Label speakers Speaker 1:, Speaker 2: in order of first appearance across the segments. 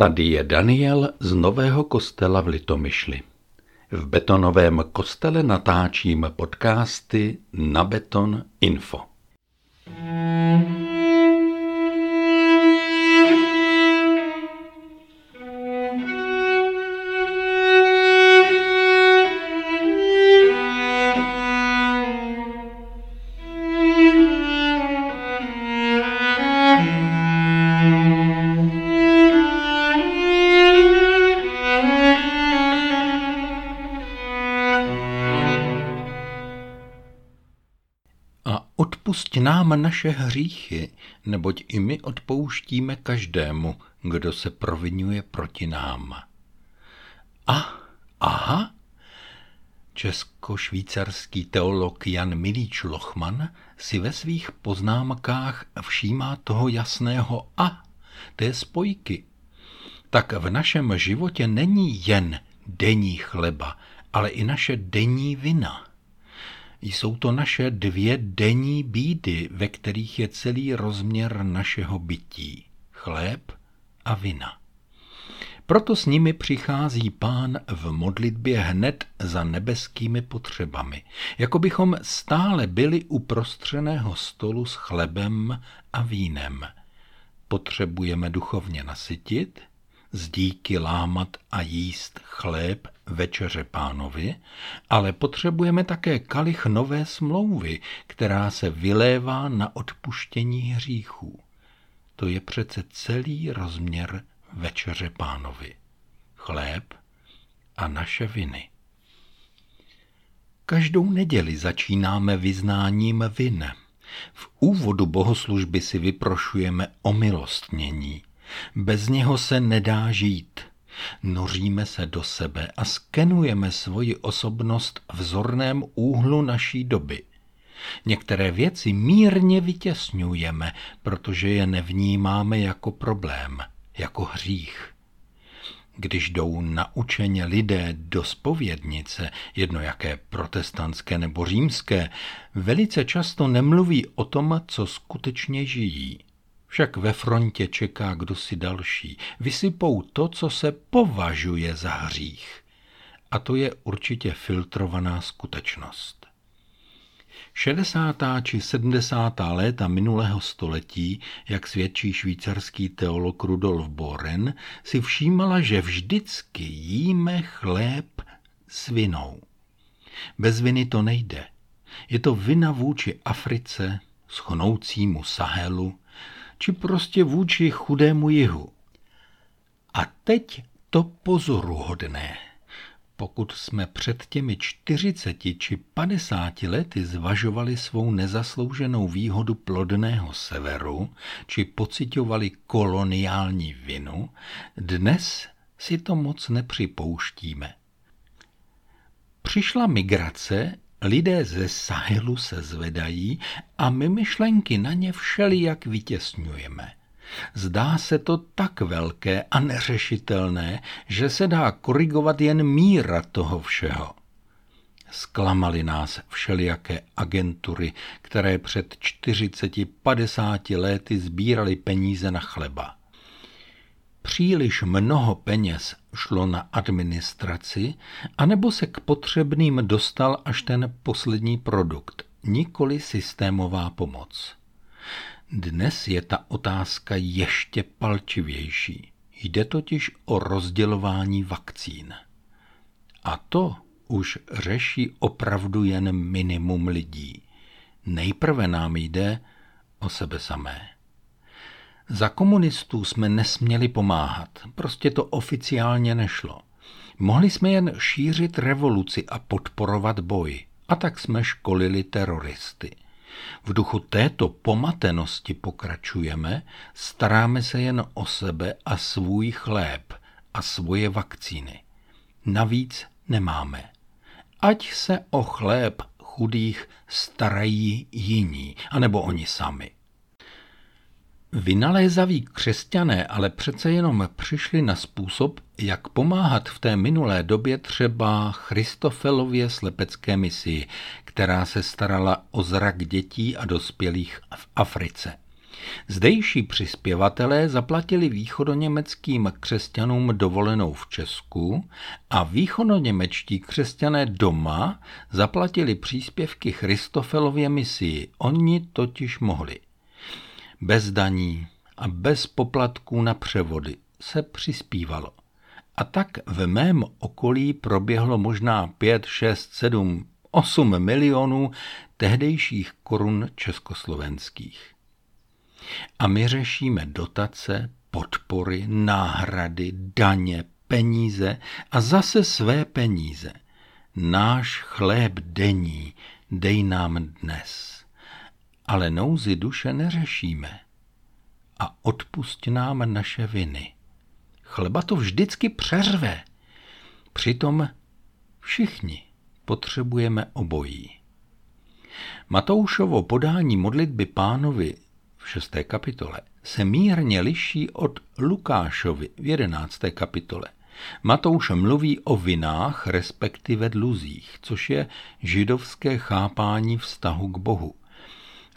Speaker 1: Tady je Daniel z Nového kostela v Litomyšli. V betonovém kostele natáčím podcasty na Beton Info. Odpusť nám naše hříchy, neboť i my odpouštíme každému, kdo se provinuje proti nám. A, aha, Česko-švýcarský teolog Jan Milíč Lochman si ve svých poznámkách všímá toho jasného a, té spojky. Tak v našem životě není jen denní chleba, ale i naše denní vina. Jsou to naše dvě denní bídy, ve kterých je celý rozměr našeho bytí. Chléb a vina. Proto s nimi přichází pán v modlitbě hned za nebeskými potřebami, jako bychom stále byli u prostřeného stolu s chlebem a vínem. Potřebujeme duchovně nasytit, z díky lámat a jíst chléb večeře pánovi, ale potřebujeme také kalich nové smlouvy, která se vylévá na odpuštění hříchů. To je přece celý rozměr večeře pánovi. Chléb a naše viny. Každou neděli začínáme vyznáním vin. V úvodu bohoslužby si vyprošujeme omilostnění. Bez něho se nedá žít. Noříme se do sebe a skenujeme svoji osobnost v zorném úhlu naší doby. Některé věci mírně vytěsňujeme, protože je nevnímáme jako problém, jako hřích. Když jdou naučeně lidé do spovědnice, jedno jaké protestantské nebo římské, velice často nemluví o tom, co skutečně žijí. Však ve frontě čeká kdo si další. Vysypou to, co se považuje za hřích. A to je určitě filtrovaná skutečnost. 60. či 70. léta minulého století, jak svědčí švýcarský teolog Rudolf Boren, si všímala, že vždycky jíme chléb s vinou. Bez viny to nejde. Je to vina vůči Africe, schonoucímu Sahelu, či prostě vůči chudému jihu. A teď to pozoruhodné. Pokud jsme před těmi 40 či 50 lety zvažovali svou nezaslouženou výhodu plodného severu, či pocitovali koloniální vinu, dnes si to moc nepřipouštíme. Přišla migrace Lidé ze Sahelu se zvedají a my myšlenky na ně všelijak vytěsňujeme. Zdá se to tak velké a neřešitelné, že se dá korigovat jen míra toho všeho. Sklamali nás všelijaké agentury, které před 40-50 lety sbírali peníze na chleba. Příliš mnoho peněz šlo na administraci, anebo se k potřebným dostal až ten poslední produkt, nikoli systémová pomoc. Dnes je ta otázka ještě palčivější. Jde totiž o rozdělování vakcín. A to už řeší opravdu jen minimum lidí. Nejprve nám jde o sebe samé. Za komunistů jsme nesměli pomáhat, prostě to oficiálně nešlo. Mohli jsme jen šířit revoluci a podporovat boj, a tak jsme školili teroristy. V duchu této pomatenosti pokračujeme, staráme se jen o sebe a svůj chléb a svoje vakcíny. Navíc nemáme. Ať se o chléb chudých starají jiní, anebo oni sami. Vynalézaví křesťané ale přece jenom přišli na způsob, jak pomáhat v té minulé době třeba Christofelově slepecké misii, která se starala o zrak dětí a dospělých v Africe. Zdejší přispěvatelé zaplatili východoněmeckým křesťanům dovolenou v Česku a východoněmečtí křesťané doma zaplatili příspěvky Christofelově misii. Oni totiž mohli. Bez daní a bez poplatků na převody se přispívalo. A tak v mém okolí proběhlo možná 5, 6, 7, 8 milionů tehdejších korun československých. A my řešíme dotace, podpory, náhrady, daně, peníze a zase své peníze. Náš chléb denní dej nám dnes. Ale nouzy duše neřešíme. A odpust nám naše viny. Chleba to vždycky přeřve. Přitom všichni potřebujeme obojí. Matoušovo podání modlitby pánovi v 6. kapitole se mírně liší od Lukášovi v 11. kapitole. Matouš mluví o vinách, respektive dluzích, což je židovské chápání vztahu k Bohu.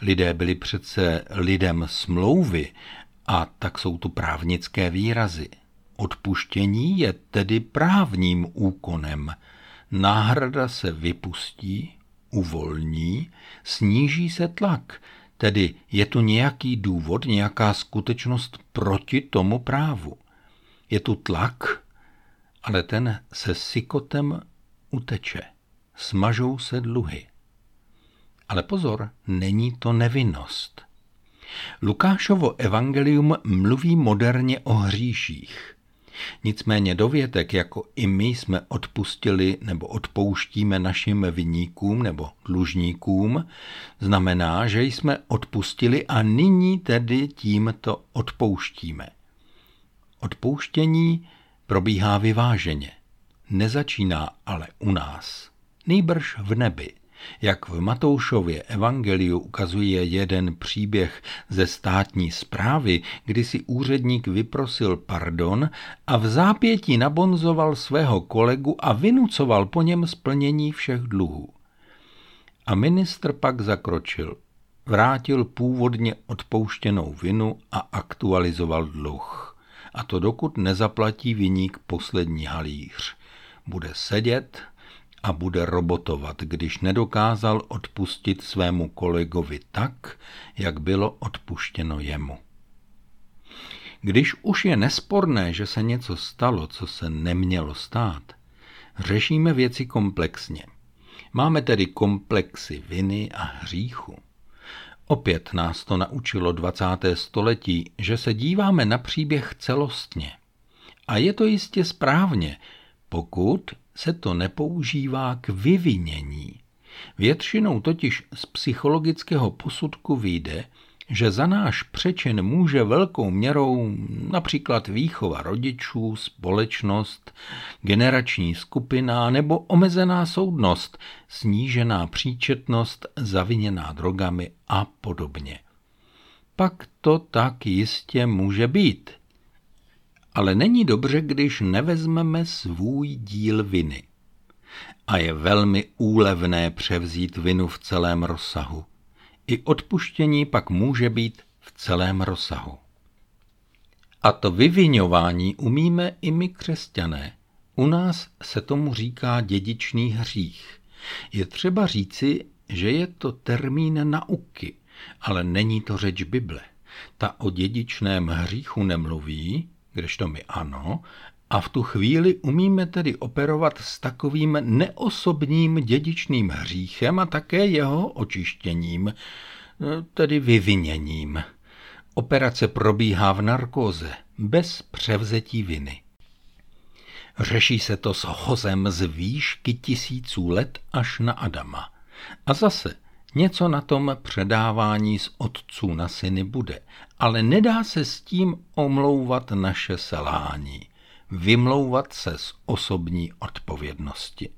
Speaker 1: Lidé byli přece lidem smlouvy a tak jsou tu právnické výrazy. Odpuštění je tedy právním úkonem. Náhrada se vypustí, uvolní, sníží se tlak, Tedy je tu nějaký důvod, nějaká skutečnost proti tomu právu. Je tu tlak, ale ten se sykotem uteče. Smažou se dluhy. Ale pozor, není to nevinnost. Lukášovo evangelium mluví moderně o hříších. Nicméně dovětek, jako i my jsme odpustili nebo odpouštíme našim viníkům nebo dlužníkům, znamená, že jsme odpustili a nyní tedy tímto odpouštíme. Odpouštění probíhá vyváženě. Nezačíná ale u nás, nejbrž v nebi – jak v Matoušově evangeliu ukazuje jeden příběh ze státní zprávy, kdy si úředník vyprosil pardon a v zápětí nabonzoval svého kolegu a vynucoval po něm splnění všech dluhů. A ministr pak zakročil, vrátil původně odpouštěnou vinu a aktualizoval dluh. A to dokud nezaplatí viník poslední halíř. Bude sedět a bude robotovat, když nedokázal odpustit svému kolegovi tak, jak bylo odpuštěno jemu. Když už je nesporné, že se něco stalo, co se nemělo stát, řešíme věci komplexně. Máme tedy komplexy viny a hříchu. Opět nás to naučilo 20. století, že se díváme na příběh celostně. A je to jistě správně, pokud se to nepoužívá k vyvinění. Většinou totiž z psychologického posudku vyjde, že za náš přečin může velkou měrou například výchova rodičů, společnost, generační skupina nebo omezená soudnost, snížená příčetnost, zaviněná drogami a podobně. Pak to tak jistě může být – ale není dobře, když nevezmeme svůj díl viny. A je velmi úlevné převzít vinu v celém rozsahu. I odpuštění pak může být v celém rozsahu. A to vyvinování umíme i my křesťané. U nás se tomu říká dědičný hřích. Je třeba říci, že je to termín nauky, ale není to řeč Bible. Ta o dědičném hříchu nemluví, kdežto my ano, a v tu chvíli umíme tedy operovat s takovým neosobním dědičným hříchem a také jeho očištěním, tedy vyviněním. Operace probíhá v narkóze, bez převzetí viny. Řeší se to s hozem z výšky tisíců let až na Adama. A zase Něco na tom předávání z otců na syny bude, ale nedá se s tím omlouvat naše selhání, vymlouvat se z osobní odpovědnosti.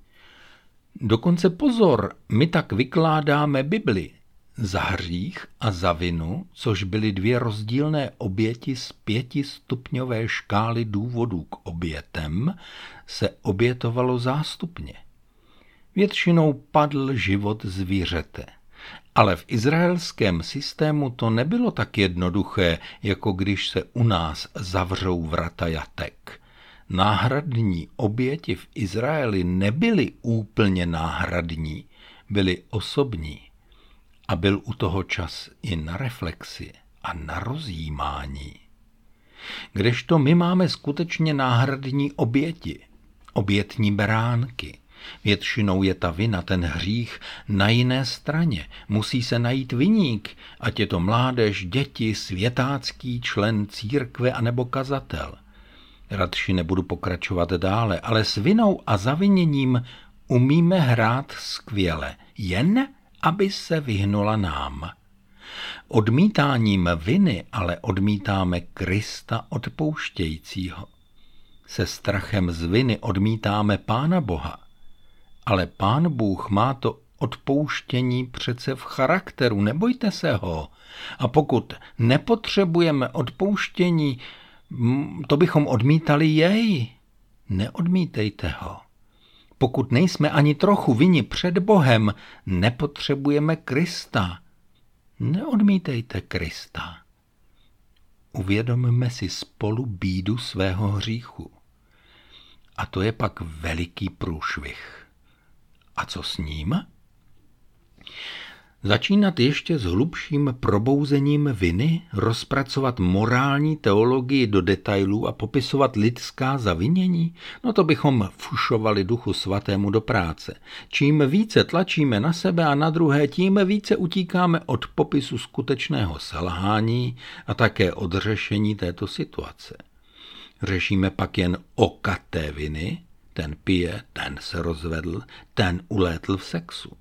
Speaker 1: Dokonce pozor, my tak vykládáme Bibli. Za hřích a za vinu, což byly dvě rozdílné oběti z pětistupňové škály důvodů k obětem, se obětovalo zástupně. Většinou padl život zvířete – Ale v izraelském systému to nebylo tak jednoduché, jako když se u nás zavřou vrata jatek. Náhradní oběti v Izraeli nebyly úplně náhradní, byly osobní. A byl u toho čas i na reflexi a na rozjímání. Kdežto my máme skutečně náhradní oběti, obětní beránky. Většinou je ta vina, ten hřích na jiné straně. Musí se najít viník, ať je to mládež, děti, světácký člen církve anebo kazatel. Radši nebudu pokračovat dále, ale s vinou a zaviněním umíme hrát skvěle, jen aby se vyhnula nám. Odmítáním viny ale odmítáme Krista odpouštějícího. Se strachem z viny odmítáme Pána Boha. Ale Pán Bůh má to odpouštění přece v charakteru, nebojte se ho. A pokud nepotřebujeme odpouštění, to bychom odmítali jej. Neodmítejte ho. Pokud nejsme ani trochu vini před Bohem, nepotřebujeme Krista. Neodmítejte Krista. Uvědomme si spolu bídu svého hříchu. A to je pak veliký průšvih. A co s ním? Začínat ještě s hlubším probouzením viny, rozpracovat morální teologii do detailů a popisovat lidská zavinění? No to bychom fušovali duchu svatému do práce. Čím více tlačíme na sebe a na druhé, tím více utíkáme od popisu skutečného selhání a také od řešení této situace. Řešíme pak jen okaté viny, ten pije, ten se rozvedl, ten ulétl v sexu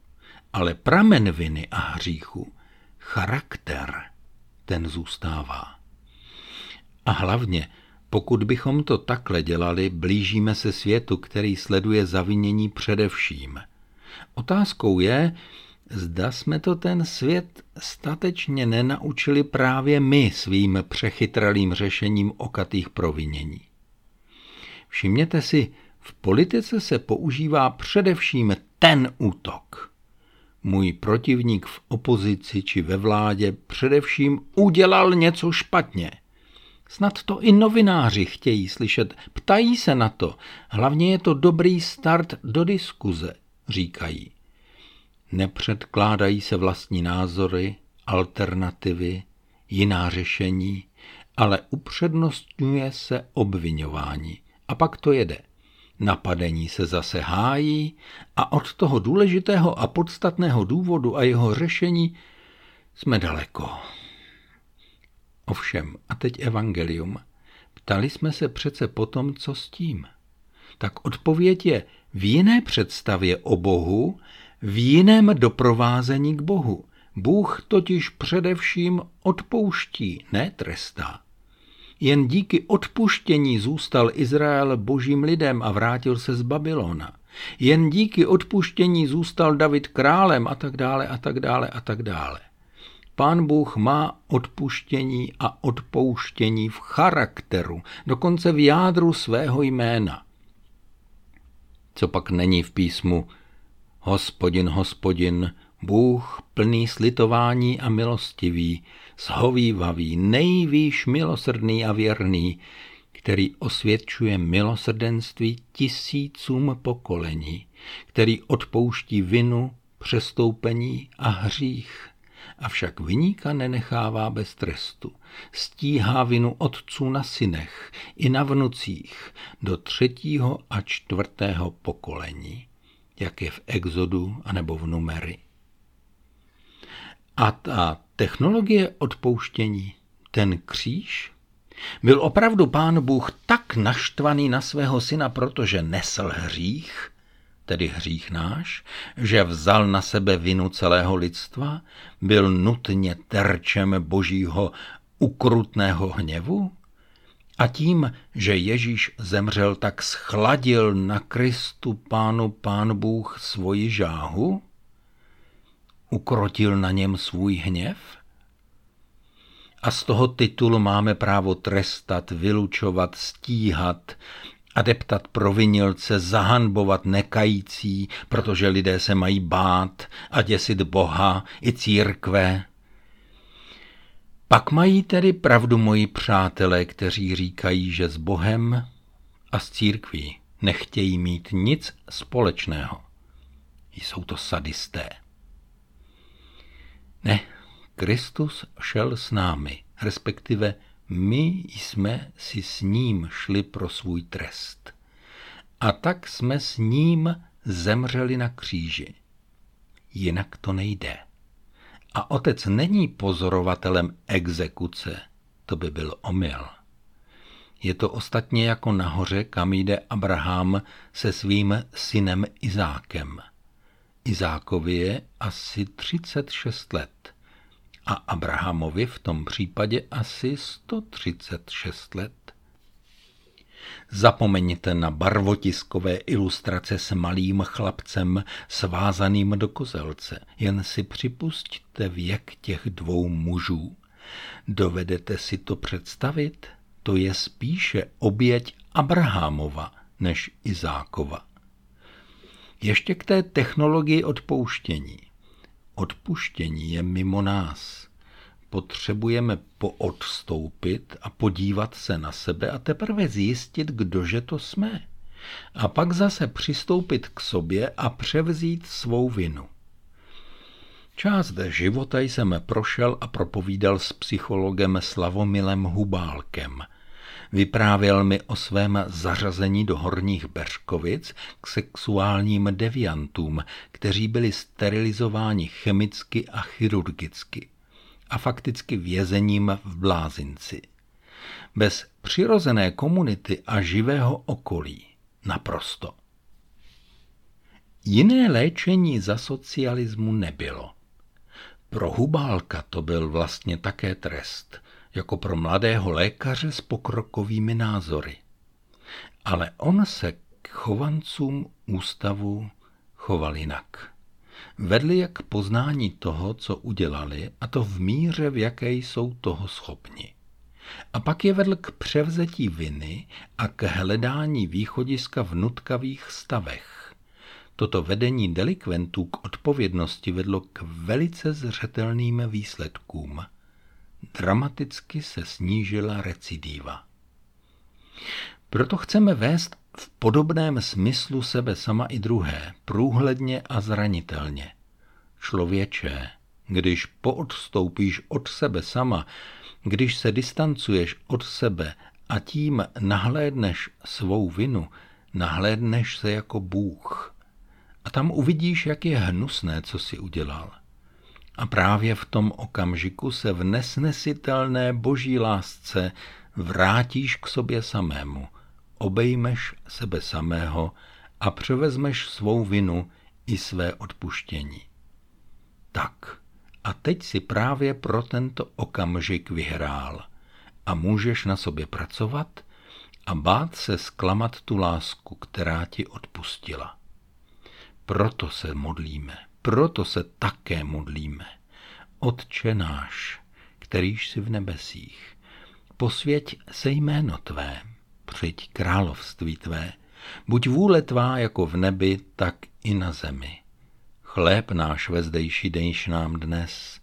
Speaker 1: ale pramen viny a hříchu, charakter, ten zůstává. A hlavně, pokud bychom to takhle dělali, blížíme se světu, který sleduje zavinění především. Otázkou je, zda jsme to ten svět statečně nenaučili právě my svým přechytralým řešením okatých provinění. Všimněte si, v politice se používá především ten útok – můj protivník v opozici či ve vládě především udělal něco špatně. Snad to i novináři chtějí slyšet, ptají se na to. Hlavně je to dobrý start do diskuze, říkají. Nepředkládají se vlastní názory, alternativy, jiná řešení, ale upřednostňuje se obvinování. A pak to jede. Napadení se zase hájí a od toho důležitého a podstatného důvodu a jeho řešení jsme daleko. Ovšem, a teď evangelium. Ptali jsme se přece potom, co s tím. Tak odpověď je v jiné představě o Bohu, v jiném doprovázení k Bohu. Bůh totiž především odpouští, ne trestá. Jen díky odpuštění zůstal Izrael božím lidem a vrátil se z Babylona. Jen díky odpuštění zůstal David králem a tak dále a tak dále a tak dále. Pán Bůh má odpuštění a odpouštění v charakteru, dokonce v jádru svého jména. Co pak není v písmu Hospodin, hospodin, Bůh plný slitování a milostivý, shovívavý, nejvýš milosrdný a věrný, který osvědčuje milosrdenství tisícům pokolení, který odpouští vinu, přestoupení a hřích. Avšak vyníka nenechává bez trestu. Stíhá vinu otců na synech i na vnucích do třetího a čtvrtého pokolení, jak je v Exodu anebo v Numery. A ta technologie odpouštění, ten kříž, byl opravdu pán Bůh tak naštvaný na svého syna, protože nesl hřích, tedy hřích náš, že vzal na sebe vinu celého lidstva, byl nutně terčem božího ukrutného hněvu? A tím, že Ježíš zemřel, tak schladil na Kristu pánu pán Bůh svoji žáhu? Ukrotil na něm svůj hněv? A z toho titulu máme právo trestat, vylučovat, stíhat adeptat provinilce, zahanbovat nekající, protože lidé se mají bát a děsit Boha i církve. Pak mají tedy pravdu moji přátelé, kteří říkají, že s Bohem a s církví nechtějí mít nic společného. Jsou to sadisté. Ne, Kristus šel s námi, respektive my jsme si s ním šli pro svůj trest. A tak jsme s ním zemřeli na kříži. Jinak to nejde. A otec není pozorovatelem exekuce, to by byl omyl. Je to ostatně jako nahoře, kam jde Abraham se svým synem Izákem. Izákovi je asi 36 let a Abrahamovi v tom případě asi 136 let. Zapomeňte na barvotiskové ilustrace s malým chlapcem svázaným do kozelce. Jen si připusťte věk těch dvou mužů. Dovedete si to představit? To je spíše oběť Abrahamova než Izákova. Ještě k té technologii odpouštění. Odpuštění je mimo nás. Potřebujeme poodstoupit a podívat se na sebe a teprve zjistit, kdože to jsme. A pak zase přistoupit k sobě a převzít svou vinu. Část života jsem prošel a propovídal s psychologem Slavomilem Hubálkem – Vyprávěl mi o svém zařazení do Horních Beřkovic k sexuálním deviantům, kteří byli sterilizováni chemicky a chirurgicky a fakticky vězením v blázinci. Bez přirozené komunity a živého okolí naprosto. Jiné léčení za socialismu nebylo. Pro Hubálka to byl vlastně také trest – jako pro mladého lékaře s pokrokovými názory. Ale on se k chovancům ústavu choval jinak. Vedli jak poznání toho, co udělali, a to v míře, v jaké jsou toho schopni. A pak je vedl k převzetí viny a k hledání východiska v nutkavých stavech. Toto vedení delikventů k odpovědnosti vedlo k velice zřetelným výsledkům – dramaticky se snížila recidiva. Proto chceme vést v podobném smyslu sebe sama i druhé, průhledně a zranitelně. Člověče, když poodstoupíš od sebe sama, když se distancuješ od sebe a tím nahlédneš svou vinu, nahlédneš se jako Bůh. A tam uvidíš, jak je hnusné, co si udělal. A právě v tom okamžiku se v nesnesitelné boží lásce vrátíš k sobě samému, obejmeš sebe samého a převezmeš svou vinu i své odpuštění. Tak, a teď si právě pro tento okamžik vyhrál a můžeš na sobě pracovat a bát se zklamat tu lásku, která ti odpustila. Proto se modlíme. Proto se také modlíme. Otče náš, kterýž jsi v nebesích, posvěť se jméno Tvé, přijď království Tvé, buď vůle Tvá jako v nebi, tak i na zemi. Chléb náš vezdejší dejš nám dnes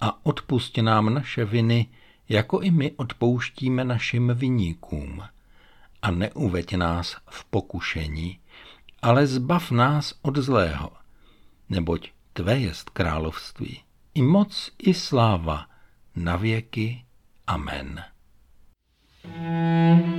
Speaker 1: a odpust nám naše viny, jako i my odpouštíme našim viníkům. A neuveď nás v pokušení, ale zbav nás od zlého, neboť Tvé jest království, i moc, i sláva, na věky. Amen. you